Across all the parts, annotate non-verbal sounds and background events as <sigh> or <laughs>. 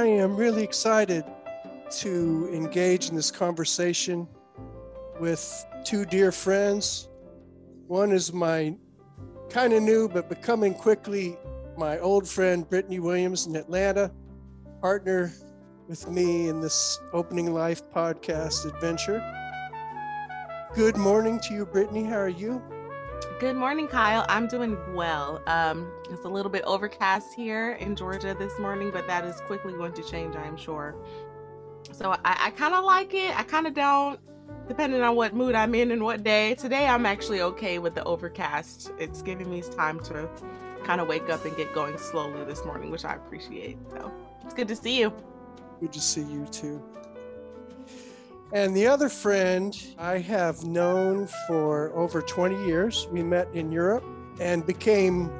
I am really excited to engage in this conversation with two dear friends. One is my kind of new, but becoming quickly my old friend, Brittany Williams in Atlanta, partner with me in this Opening Life podcast adventure. Good morning to you, Brittany. How are you? Good morning, Kyle. I'm doing well. Um, it's a little bit overcast here in Georgia this morning, but that is quickly going to change, I am sure. So I, I kind of like it. I kind of don't, depending on what mood I'm in and what day. Today, I'm actually okay with the overcast. It's giving me time to kind of wake up and get going slowly this morning, which I appreciate. So it's good to see you. Good to see you too. And the other friend I have known for over 20 years. We met in Europe and became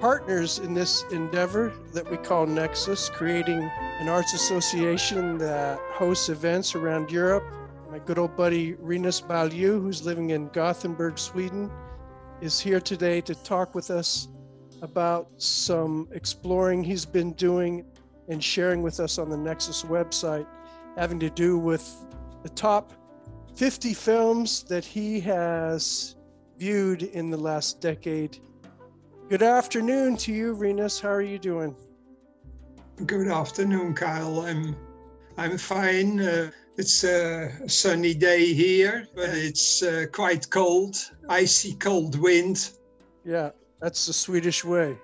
partners in this endeavor that we call Nexus, creating an arts association that hosts events around Europe. My good old buddy Rinus Balju, who's living in Gothenburg, Sweden, is here today to talk with us about some exploring he's been doing and sharing with us on the Nexus website having to do with the top 50 films that he has viewed in the last decade. Good afternoon to you, Rinus. How are you doing? Good afternoon, Kyle. I'm I'm fine. Uh, it's a sunny day here, but it's uh, quite cold, icy cold wind. Yeah, that's the Swedish way.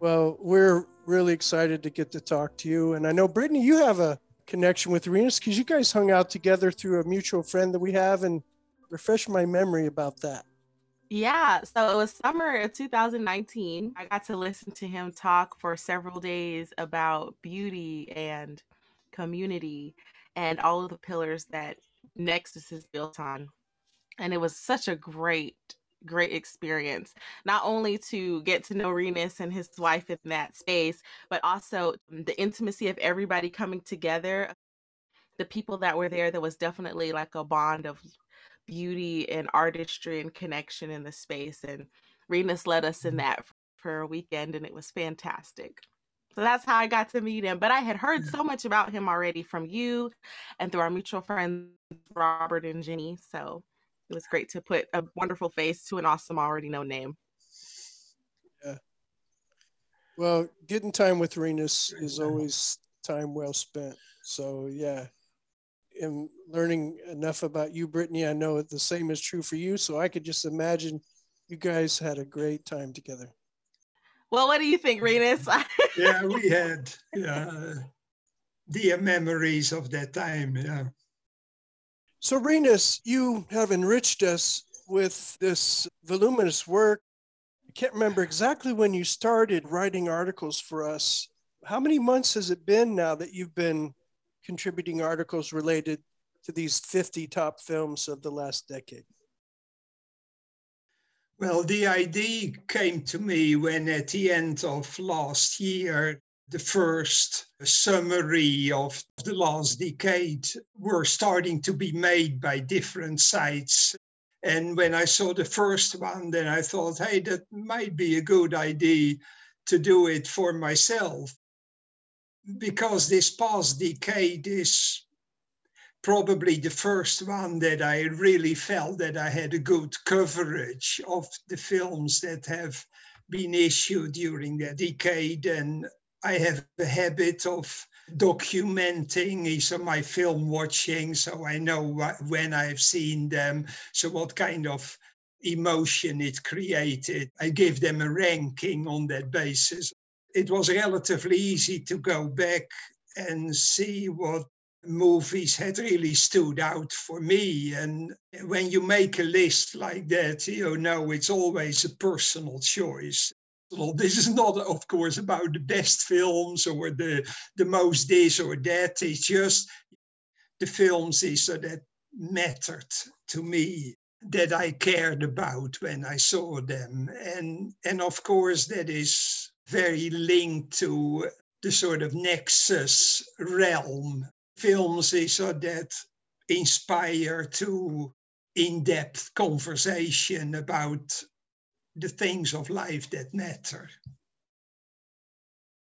Well, we're really excited to get to talk to you. And I know, Brittany, you have a connection with Rinus because you guys hung out together through a mutual friend that we have and refresh my memory about that. Yeah, so it was summer of 2019. I got to listen to him talk for several days about beauty and community and all of the pillars that Nexus is built on. And it was such a great great experience not only to get to know Rinus and his wife in that space but also the intimacy of everybody coming together the people that were there there was definitely like a bond of beauty and artistry and connection in the space and Rinus led us in mm-hmm. that for a weekend and it was fantastic so that's how I got to meet him. But I had heard so much about him already from you and through our mutual friends, Robert and Jenny. So it was great to put a wonderful face to an awesome already known name. Yeah. Well, getting time with Rinus is always time well spent. So yeah. And learning enough about you, Brittany, I know the same is true for you. So I could just imagine you guys had a great time together. Well, what do you think, Rinus? yeah, we had yeah, dear memories of that time. Yeah. So, Rinus, you have enriched us with this voluminous work. I can't remember exactly when you started writing articles for us. How many months has it been now that you've been contributing articles related to these 50 top films of the last decade? Well, the idea came to me when at the end of last year, the first summary of the last decade were starting to be made by different sites. And when I saw the first one, then I thought, hey, that might be a good idea to do it for myself. Because this past decade is probably the first one that I really felt that I had a good coverage of the films that have been issued during that decade. And I have a habit of documenting each of my film watching so I know what, when I've seen them, so what kind of emotion it created. I give them a ranking on that basis. It was relatively easy to go back and see what movies had really stood out for me. And when you make a list like that, you know, it's always a personal choice. This is not, of course, about the best films or the, the most this or that. It's just the films is so that mattered to me that I cared about when I saw them. And, and of course, that is very linked to the sort of nexus realm. Films is so that inspire to in-depth conversation about the things of life that matter.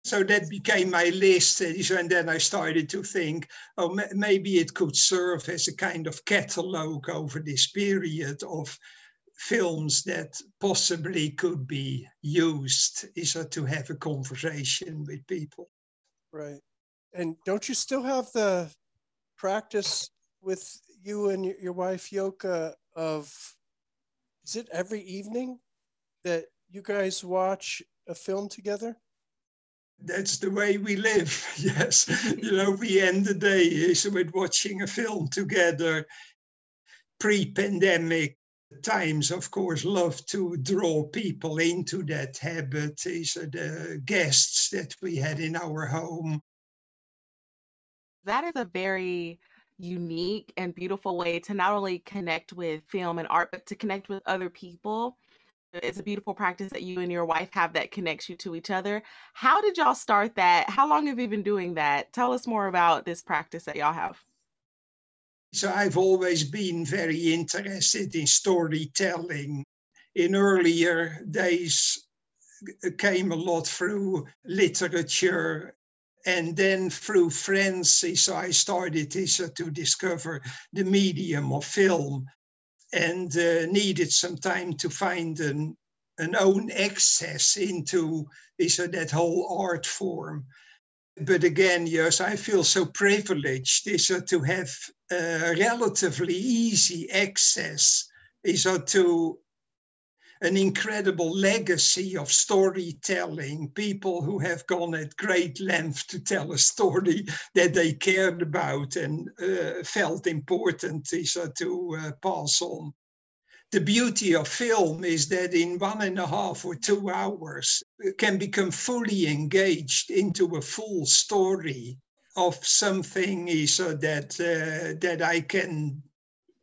So that became my list. And then I started to think, oh, maybe it could serve as a kind of catalog over this period of films that possibly could be used is to have a conversation with people. Right. And don't you still have the practice with you and your wife Yoka of is it every evening that you guys watch a film together? That's the way we live. <laughs> Yes. you know, we end the day eh, is with watching a film together. Pre pandemic times, of course, love to draw people into that habit. Eh, These are the guests that we had in our home. That is a very unique and beautiful way to not only connect with film and art, but to connect with other people it's a beautiful practice that you and your wife have that connects you to each other. How did y'all start that? How long have you been doing that? Tell us more about this practice that y'all have. So I've always been very interested in storytelling. In earlier days, came a lot through literature and then through friends so i started to discover the medium of film and uh, needed some time to find an, an own access into is uh, that whole art form. But again, yes, I feel so privileged is uh, to have uh, relatively easy access uh, to an incredible legacy of storytelling, people who have gone at great length to tell a story that they cared about and uh, felt important is, uh, to uh, pass on. The beauty of film is that in one and a half or two hours, can become fully engaged into a full story of something is, uh, that, uh, that I can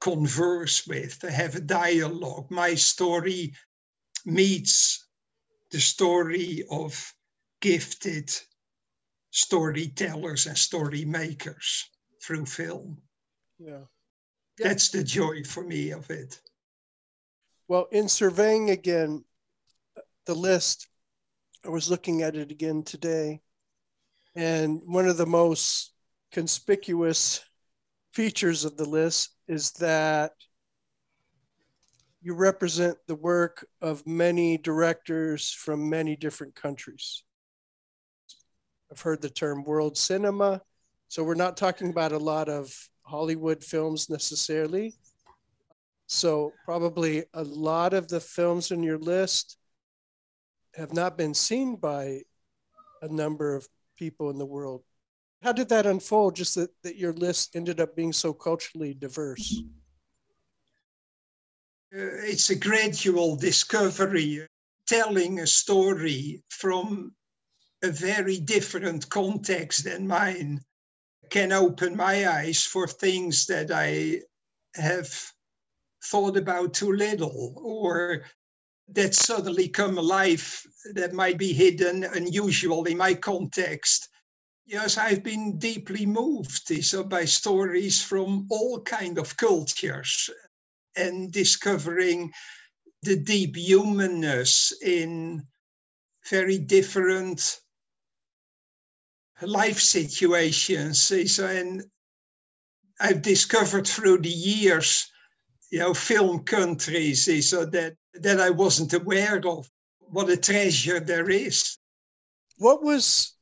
converse with, they have a dialogue. My story meets the story of gifted storytellers and story makers through film. Yeah. yeah. That's the joy for me of it. Well, in surveying again the list, I was looking at it again today, and one of the most conspicuous features of the list is that you represent the work of many directors from many different countries. I've heard the term world cinema. So we're not talking about a lot of Hollywood films necessarily. So probably a lot of the films in your list have not been seen by a number of people in the world. How did that unfold, just that, that your list ended up being so culturally diverse? uh, it's a gradual discovery, telling a story from a very different context than mine can open my eyes for things that I have thought about too little or that suddenly come alive that might be hidden, unusual in my context. Yes, I've been deeply moved so by stories from all kind of cultures and discovering the deep humanness in very different life situations. And I've discovered through the years, you know, film countries so that, that I wasn't aware of. What a treasure there is. What was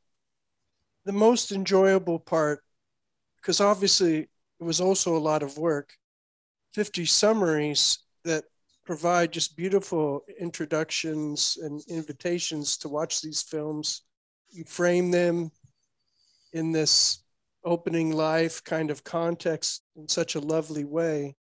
the most enjoyable part? Because obviously it was also a lot of work 50 summaries that provide just beautiful introductions and invitations to watch these films. You frame them in this opening life kind of context in such a lovely way.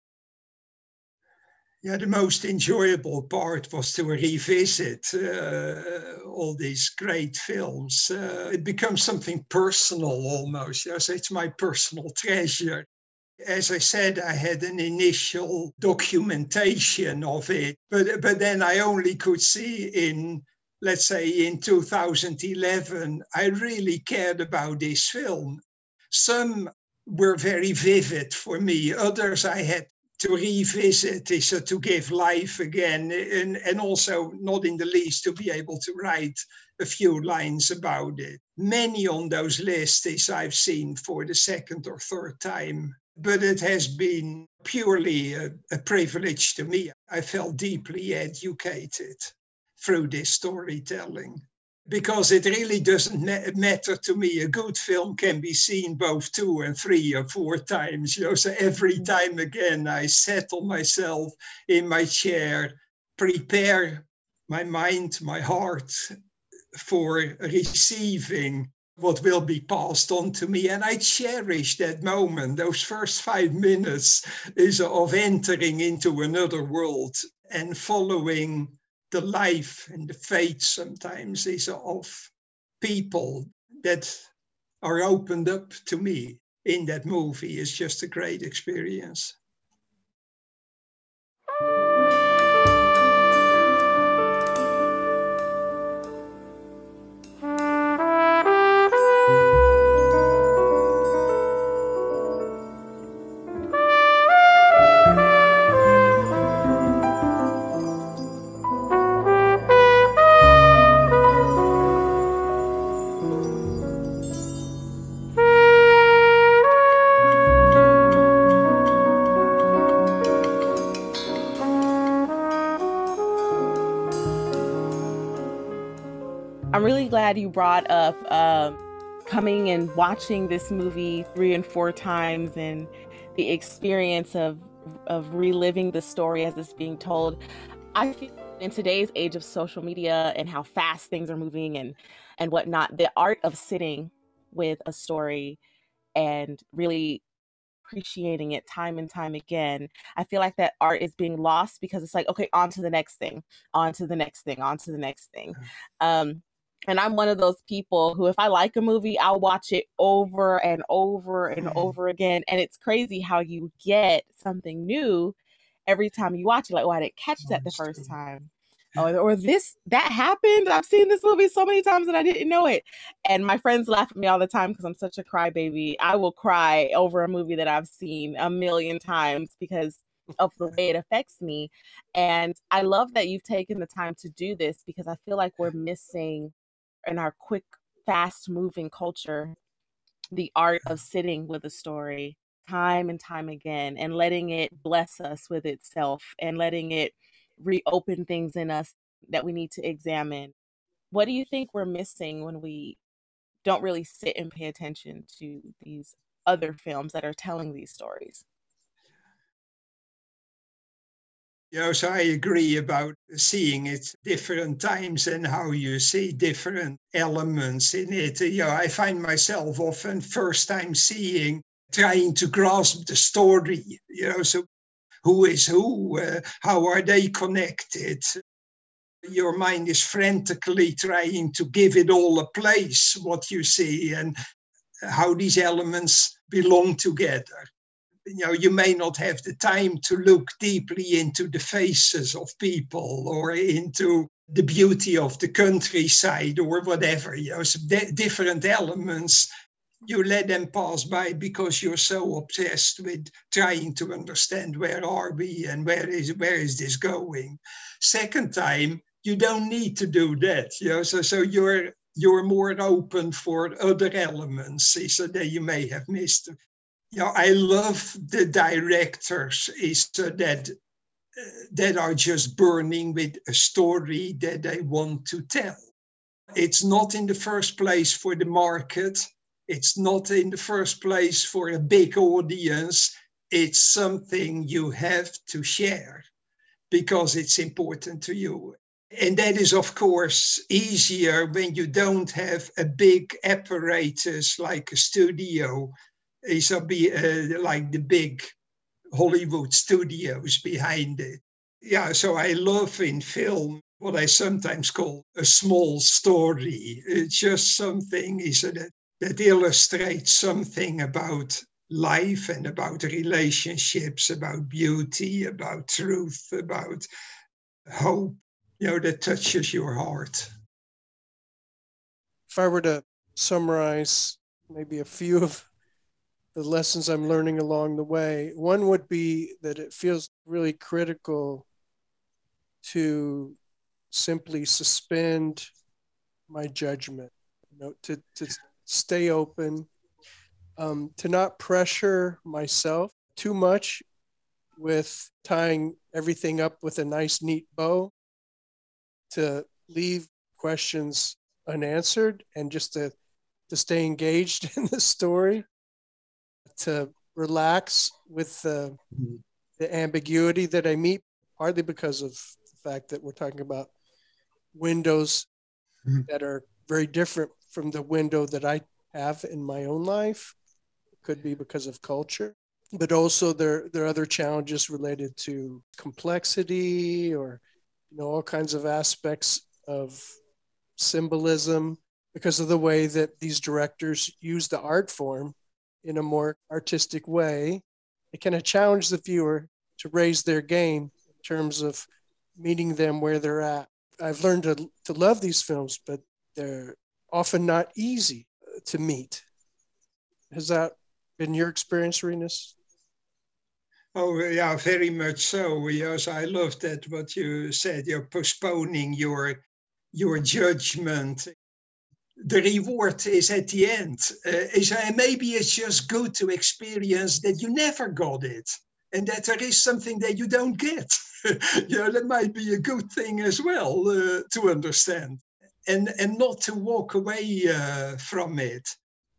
Yeah, the most enjoyable part was to revisit uh, all these great films. Uh, it becomes something personal almost. Yes, it's my personal treasure as I said, I had an initial documentation of it, but, but then I only could see in, let's say, in 2011, I really cared about this film. Some were very vivid for me, others I had to revisit is uh, to give life again and, and also not in the least to be able to write a few lines about it. Many on those lists is i've seen for the second or third time but it has been purely a, a privilege to me. I felt deeply educated through this storytelling because it really doesn't ma- matter to me. A good film can be seen both two and three or four times. You know, so every mm. time again, I settle myself in my chair, prepare my mind, my heart for receiving what will be passed on to me. And I cherish that moment. Those first five minutes is of entering into another world and following the life and the fate sometimes is of people that are opened up to me in that movie is just a great experience. Glad you brought up um, coming and watching this movie three and four times and the experience of of reliving the story as it's being told. I feel in today's age of social media and how fast things are moving and and whatnot, the art of sitting with a story and really appreciating it time and time again. I feel like that art is being lost because it's like, okay, on to the next thing, on to the next thing, on to the next thing. Um, and I'm one of those people who, if I like a movie, I'll watch it over and over and mm-hmm. over again. And it's crazy how you get something new every time you watch it. Like, oh, I didn't catch that the first time. Oh, or this that happened. I've seen this movie so many times and I didn't know it. And my friends laugh at me all the time because I'm such a crybaby. I will cry over a movie that I've seen a million times because of the way it affects me. And I love that you've taken the time to do this because I feel like we're missing in our quick, fast moving culture, the art of sitting with a story time and time again and letting it bless us with itself and letting it reopen things in us that we need to examine. What do you think we're missing when we don't really sit and pay attention to these other films that are telling these stories? Yeah, so I agree about seeing it different times and how you see different elements in it. Know, I find myself often first time seeing, trying to grasp the story. You know, so who is who? Uh, how are they connected? Your mind is frantically trying to give it all a place, what you see, and how these elements belong together you know you may not have the time to look deeply into the faces of people or into the beauty of the countryside or whatever you know so different elements you let them pass by because you're so obsessed with trying to understand where are we and where is where is this going. Second time you don't need to do that you know so so you're you're more open for other elements so that you may have missed yeah, I love the directors is uh, that uh, that are just burning with a story that they want to tell. It's not in the first place for the market. It's not in the first place for a big audience. It's something you have to share because it's important to you. And that is, of course, easier when you don't have a big apparatus like a studio is a be uh, like the big Hollywood studios behind it. Yeah, so I love in film what I sometimes call a small story. It's just something is that, that illustrates something about life and about relationships, about beauty, about truth, about hope, you know, that touches your heart. If I were to summarize maybe a few of the lessons I'm learning along the way. One would be that it feels really critical to simply suspend my judgment, you know, to, to stay open, um, to not pressure myself too much with tying everything up with a nice, neat bow, to leave questions unanswered and just to, to stay engaged <laughs> in the story, to relax with the, mm-hmm. the ambiguity that I meet, partly because of the fact that we're talking about windows mm-hmm. that are very different from the window that I have in my own life. It could be because of culture, but also there there are other challenges related to complexity or you know all kinds of aspects of symbolism because of the way that these directors use the art form in a more artistic way. It kind of challenge the viewer to raise their game in terms of meeting them where they're at. I've learned to, to love these films, but they're often not easy uh, to meet. Has that been your experience, Rinus? Oh, yeah, very much so. Yes, I love that what you said. You're postponing your your judgment. The reward is at the end. Uh, is, uh, maybe it's just good to experience that you never got it and that there is something that you don't get. <laughs> you know, that might be a good thing as well uh, to understand and, and not to walk away uh, from it.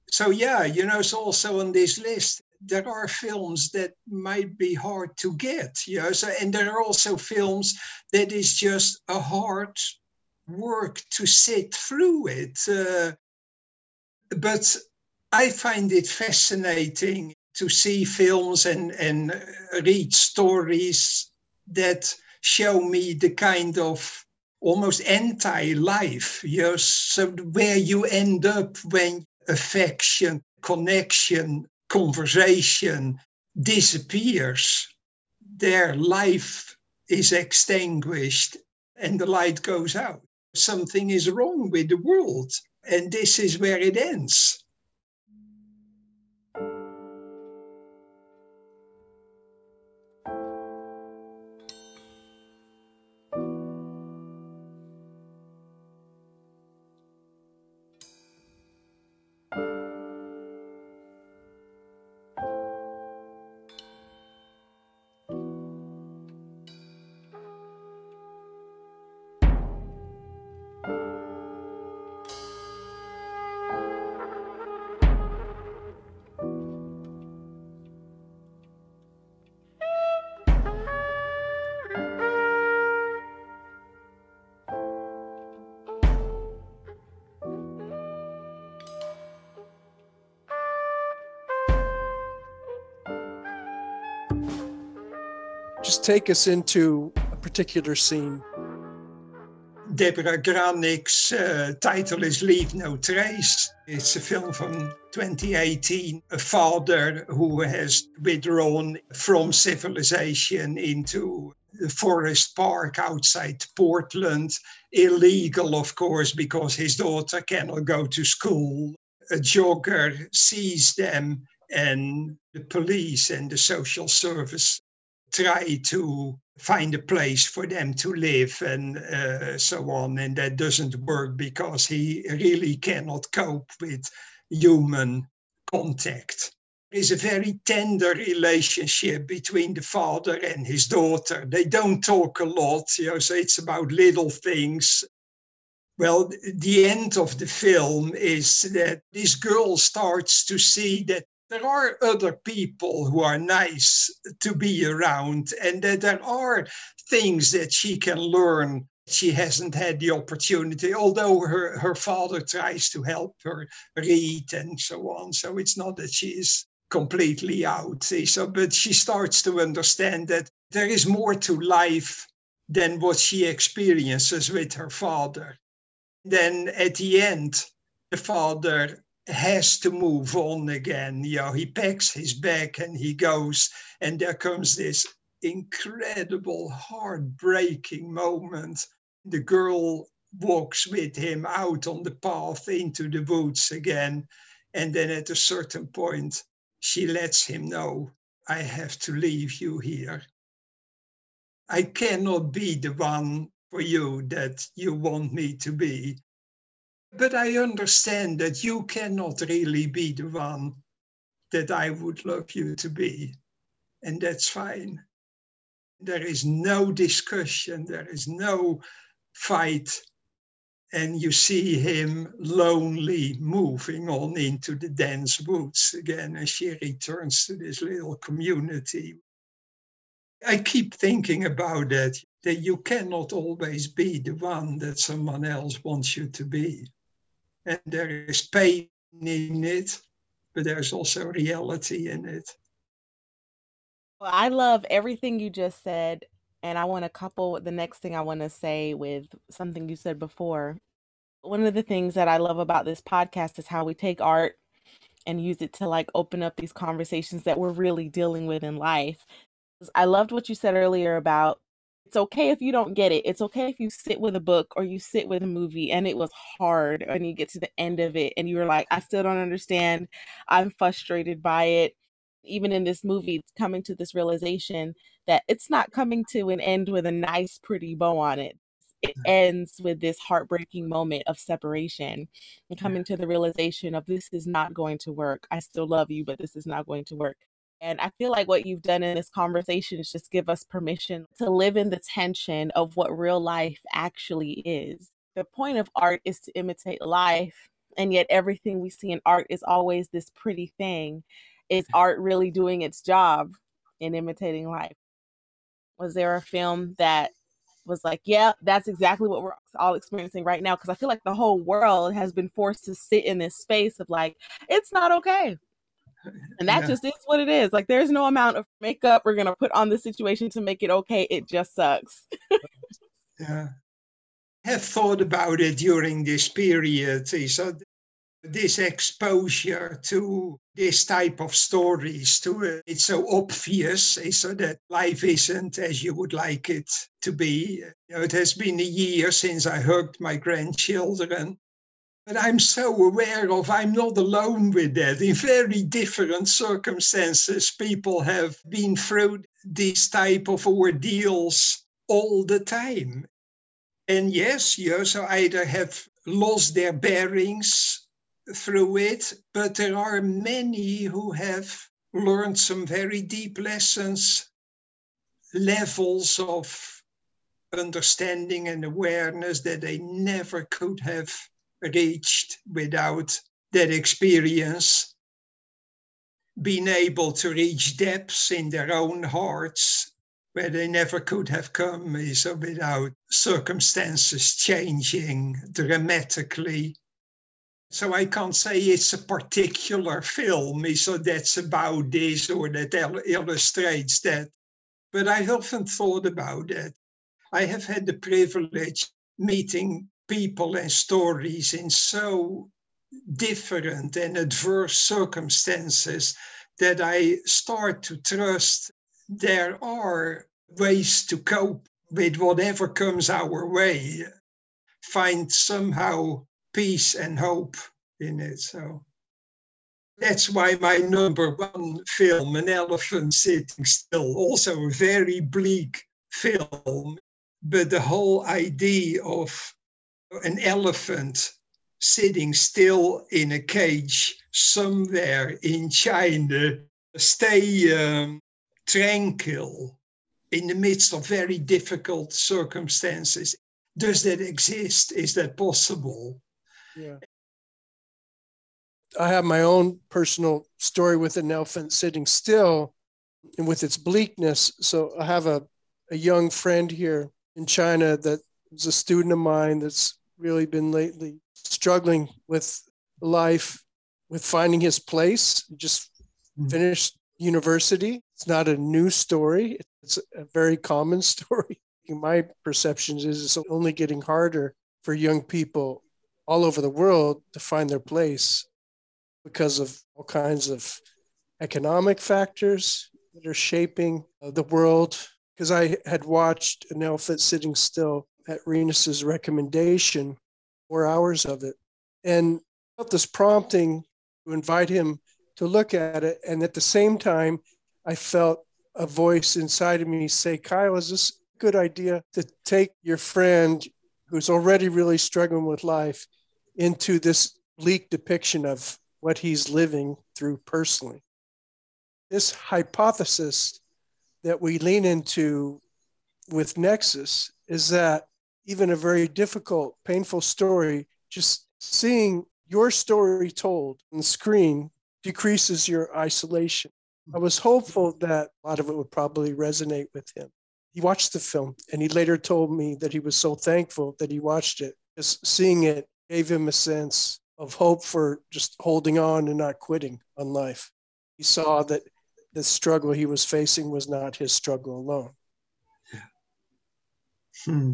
So, yeah, you know, it's also on this list. There are films that might be hard to get, you know, so, and there are also films that is just a hard work to sit through it. Uh, but I find it fascinating to see films and, and read stories that show me the kind of almost anti-life yes so where you end up when affection connection conversation disappears their life is extinguished and the light goes out something is wrong with the world. And this is where it ends. Take us into a particular scene. Deborah Granik's uh, title is Leave No Trace. It's a film from 2018. A father who has withdrawn from civilization into the forest park outside Portland. Illegal, of course, because his daughter cannot go to school. A jogger sees them, and the police and the social service try to find a place for them to live and uh, so on. And that doesn't work because he really cannot cope with human contact. There's a very tender relationship between the father and his daughter. They don't talk a lot, you know, so it's about little things. Well, the end of the film is that this girl starts to see that there are other people who are nice to be around and that there are things that she can learn. She hasn't had the opportunity although her, her father tries to help her read and so on so it's not that she is completely out so but she starts to understand that there is more to life than what she experiences with her father. Then at the end the father has to move on again. You know, he packs his bag and he goes, and there comes this incredible, heartbreaking moment. The girl walks with him out on the path into the woods again. And then at a certain point, she lets him know, I have to leave you here. I cannot be the one for you that you want me to be. But I understand that you cannot really be the one that I would love you to be. And that's fine. There is no discussion, there is no fight. And you see him lonely moving on into the dense woods again as she returns to this little community I keep thinking about that, that you cannot always be the one that someone else wants you to be. And there is pain in it, but there's also reality in it. Well, I love everything you just said. And I want to couple the next thing I want to say with something you said before. One of the things that I love about this podcast is how we take art and use it to like open up these conversations that we're really dealing with in life. I loved what you said earlier about it's okay if you don't get it. It's okay if you sit with a book or you sit with a movie and it was hard and you get to the end of it and you're like, I still don't understand. I'm frustrated by it. Even in this movie, coming to this realization that it's not coming to an end with a nice, pretty bow on it. It ends with this heartbreaking moment of separation and coming to the realization of this is not going to work. I still love you, but this is not going to work. And I feel like what you've done in this conversation is just give us permission to live in the tension of what real life actually is. The point of art is to imitate life, and yet everything we see in art is always this pretty thing. Is <laughs> art really doing its job in imitating life? Was there a film that was like, yeah, that's exactly what we're all experiencing right now? Because I feel like the whole world has been forced to sit in this space of like, it's not okay and that yeah. just is what it is. Like there's no amount of makeup we're gonna put on the situation to make it okay. It just sucks. <laughs> yeah. I have thought about it during this period. So this exposure to this type of stories to uh, it's so obvious so that life isn't as you would like it to be you know, it has been a year since i hugged my grandchildren but I'm so aware of I'm not alone with that. In very different circumstances, people have been through these type of ordeals all the time. And yes, you also either have lost their bearings through it, but there are many who have learned some very deep lessons, levels of understanding and awareness that they never could have reached without that experience, being able to reach depths in their own hearts where they never could have come is without circumstances changing dramatically. So I can't say it's a particular film, so that's about this or that illustrates that. But I often thought about that. I have had the privilege meeting people and stories in so different and adverse circumstances that I start to trust there are ways to cope with whatever comes our way, find somehow peace and hope in it. So that's why my number one film, An Elephant Sitting Still, also a very bleak film, but the whole idea of an elephant sitting still in a cage somewhere in China, stay um, tranquil in the midst of very difficult circumstances. Does that exist? Is that possible? Yeah. I have my own personal story with an elephant sitting still and with its bleakness. So I have a, a young friend here in China that is a student of mine that's really been lately struggling with life, with finding his place. He just mm-hmm. finished university. It's not a new story, it's a very common <laughs> story. My perception is it's only getting harder for young people all over the world to find their place because of all kinds of economic factors that are shaping the world. Because I had watched an elephant sitting still at Rinus's recommendation, four hours of it, and felt this prompting to invite him to look at it. And at the same time, I felt a voice inside of me say, Kyle, is this a good idea to take your friend who's already really struggling with life into this bleak depiction of what he's living through personally? This hypothesis that we lean into with Nexus is that even a very difficult, painful story, just seeing your story told on the screen decreases your isolation. I was hopeful that a lot of it would probably resonate with him. He watched the film and he later told me that he was so thankful that he watched it. Just seeing it gave him a sense of hope for just holding on and not quitting on life. He saw that the struggle he was facing was not his struggle alone. Hmm.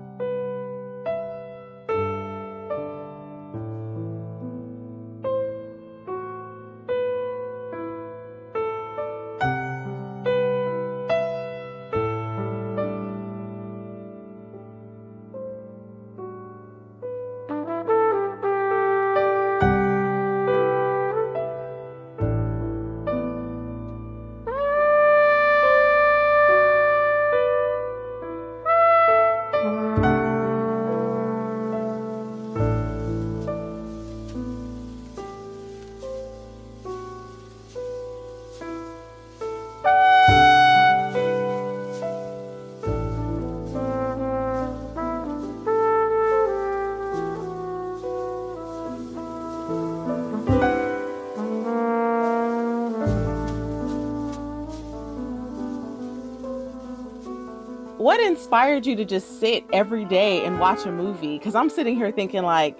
what inspired you to just sit every day and watch a movie? Because I'm sitting here thinking, like,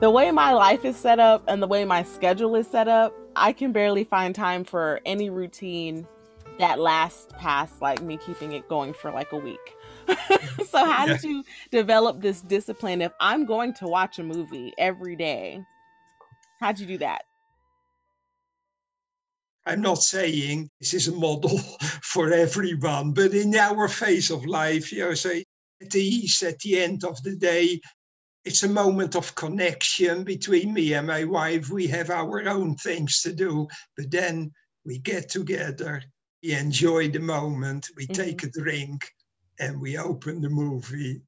the way my life is set up and the way my schedule is set up, I can barely find time for any routine that lasts past like me keeping it going for like a week. <laughs> so, how did you develop this discipline? If I'm going to watch a movie every day, how'd you do that? I'm not saying this is a model <laughs> for everyone, but in our phase of life, you know, say at the at the end of the day, it's a moment of connection between me and my wife. We have our own things to do, but then we get together, we enjoy the moment, we mm-hmm. take a drink, and we open the movie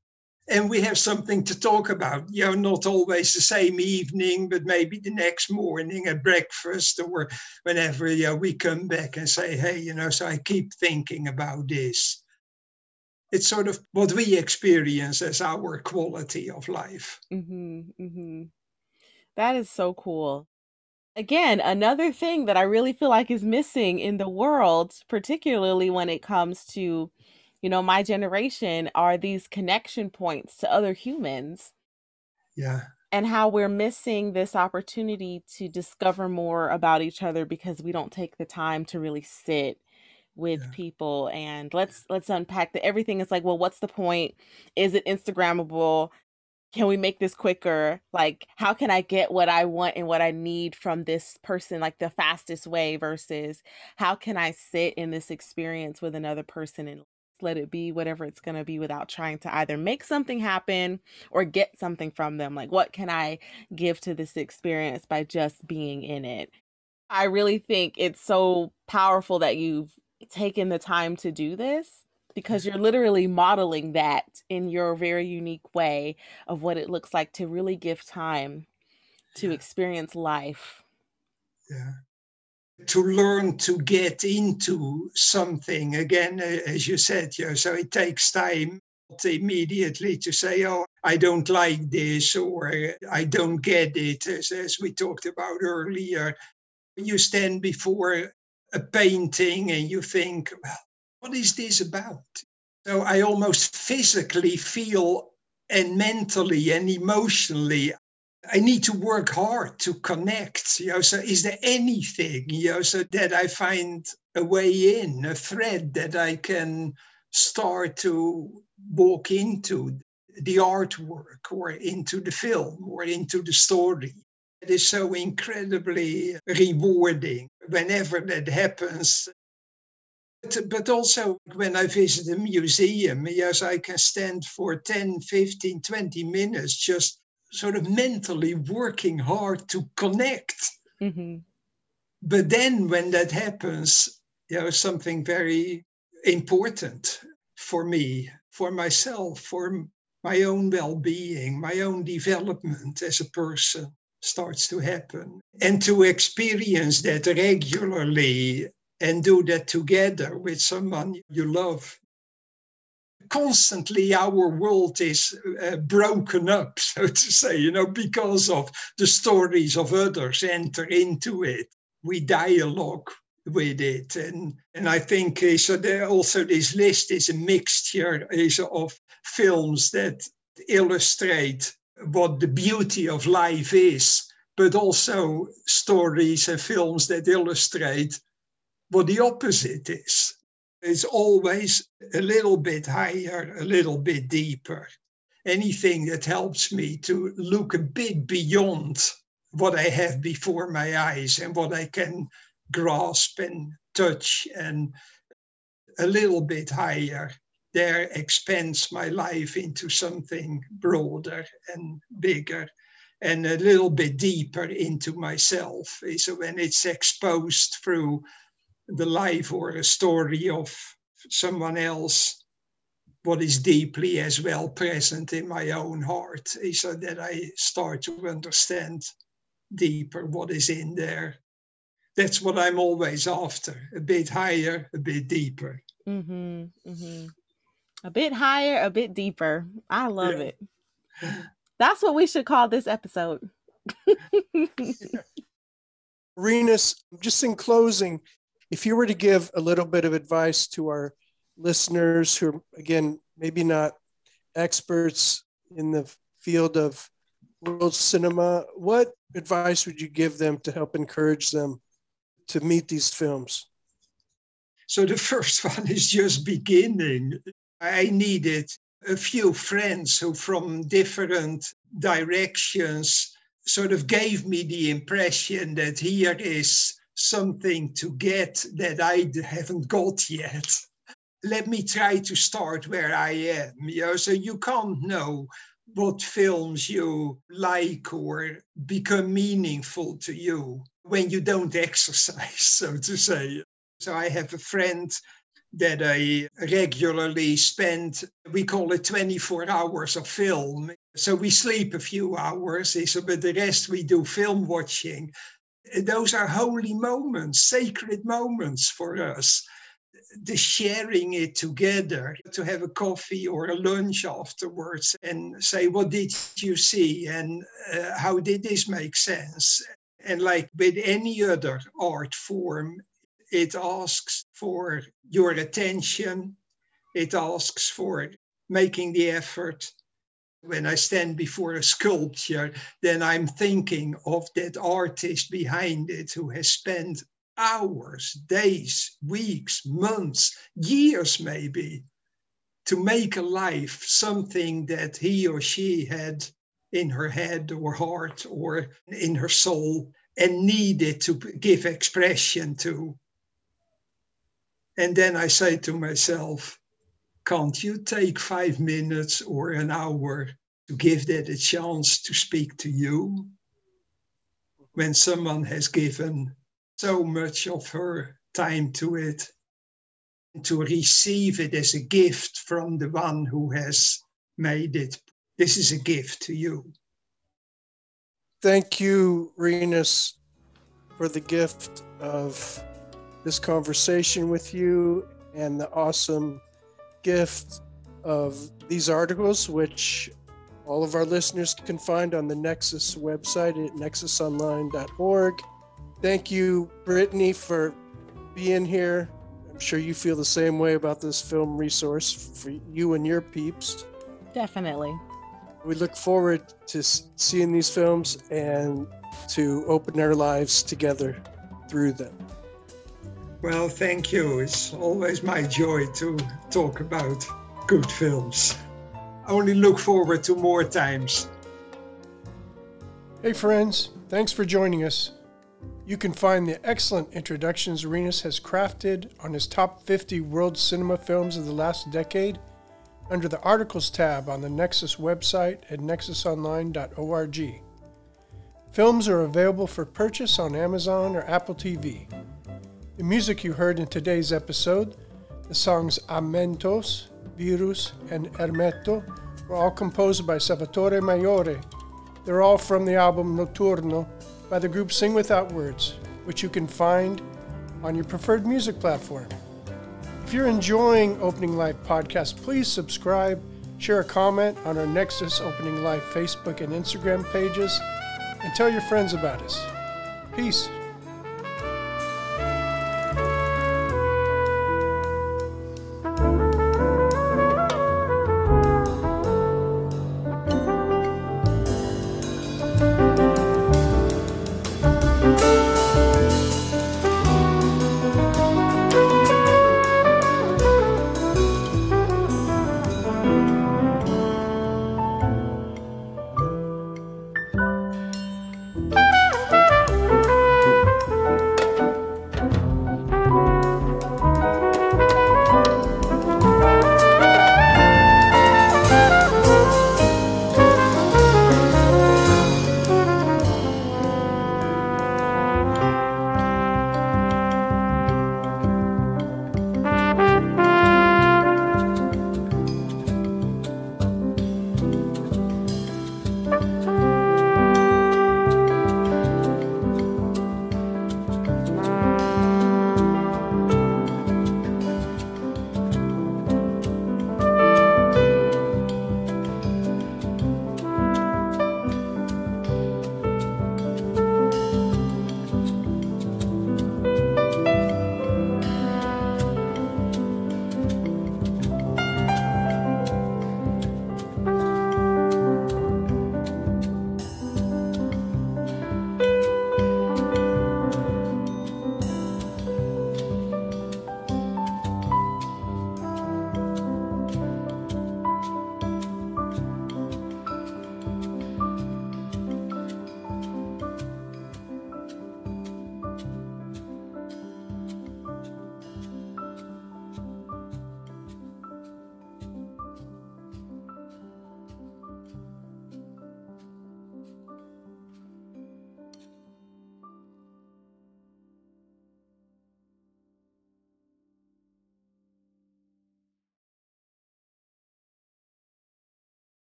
and we have something to talk about. You know, not always the same evening, but maybe the next morning at breakfast or whenever you know, we come back and say, hey, you know, so I keep thinking about this. It's sort of what we experience as our quality of life. Mm-hmm, mm-hmm. That is so cool. Again, another thing that I really feel like is missing in the world, particularly when it comes to you know, my generation are these connection points to other humans. Yeah. And how we're missing this opportunity to discover more about each other because we don't take the time to really sit with yeah. people and let's let's unpack that everything is like well what's the point is it instagrammable can we make this quicker like how can i get what i want and what i need from this person like the fastest way versus how can i sit in this experience with another person and let it be whatever it's going to be without trying to either make something happen or get something from them. Like, what can I give to this experience by just being in it? I really think it's so powerful that you've taken the time to do this because you're literally modeling that in your very unique way of what it looks like to really give time to yeah. experience life. Yeah to learn to get into something. Again as you said yeah so it takes time immediately to say oh i don't like this or i don't get it as, as we talked about earlier. You stand before a painting and you think well what is this about? So i almost physically feel and mentally and emotionally I need to work hard to connect. You know, so is there anything, you know, so that I find a way in, a thread that I can start to walk into the artwork or into the film or into the story. It is so incredibly rewarding whenever that happens. But, but also when I visit a museum, yes, I can stand for 10, 15, 20 minutes just sort of mentally working hard to connect Mm-hmm. But then when that happens, you know, something very important for me, for myself, for my own well being, my own development as a person starts to happen. And to experience that regularly and do that together with someone you love. Constantly, our world is uh, broken up, <laughs> so to say, you know, because of the stories of others enter into it. We dialogue with it. And, and I think uh, so there also this list is a mixture is of films that illustrate what the beauty of life is, but also stories and films that illustrate what the opposite is. It's always a little bit higher, a little bit deeper. Anything that helps me to look a bit beyond what I have before my eyes and what I can grasp and touch and a little bit higher there expands my life into something broader and bigger and a little bit deeper into myself. So when it's exposed through the life or a story of someone else, what is deeply as well present in my own heart, so that I start to understand deeper what is in there. That's what I'm always after a bit higher, a bit deeper. Mm-hmm, mm-hmm. A bit higher, a bit deeper. I love yeah. it. That's what we should call this episode. <laughs> Rinus, just in closing, if you were to give a little bit of advice to our listeners who are, again, maybe not experts in the field of world cinema, what advice would you give them to help encourage them to meet these films? So the <laughs> first one is just beginning. I needed a few friends who, from different directions, sort of gave me the impression that here is something to get that I haven't got yet. Let me try to start where I am. You know, so you can't know what films you like or become meaningful to you when you don't exercise, <laughs> so to say. So I have a friend that I regularly spend, we call it 24 hours of film. So we sleep a few hours, but the rest we do film watching. Those are holy moments, sacred moments for us. The sharing it together, to have a coffee or a lunch afterwards and say, What did you see? And uh, how did this make sense? And like with any other art form, it asks for your attention. It asks for making the effort. When I stand before a sculpture, then I'm thinking of that artist behind it who has spent hours, days, weeks, months, years maybe to make a life something that he or she had in her head or heart or in her soul and needed to give expression to. And then I say to myself, can't you take five minutes or an hour to give that a chance to speak to you? When someone has given so much of her time to it, to receive it as a gift from the one who has made it. This is a gift to you. Thank you, Rinus, for the gift of this conversation with you and the awesome gift of these articles, which all of our listeners can find on the Nexus website at nexusonline.org. Thank you, Brittany, for being here. I'm sure you feel the same way about this film resource for you and your peeps. Definitely. We look forward to seeing these films and to open our lives together through them. Well, thank you. It's always my joy to talk about good films. I only look forward to more times. Hey, friends, thanks for joining us. You can find the excellent introductions Rinus has crafted on his top 50 world cinema films of the last decade under the Articles tab on the Nexus website at nexusonline.org. Films are available for purchase on Amazon or Apple TV. The music you heard in today's episode, the songs Amentos, Virus, and Ermetto, were all composed by Salvatore Maiore. They're all from the album Notturno by the group Sing Without Words, which you can find on your preferred music platform. If you're enjoying Opening Life podcast, please subscribe, share a comment on our Nexus Opening Life Facebook and Instagram pages, and tell your friends about us. Peace.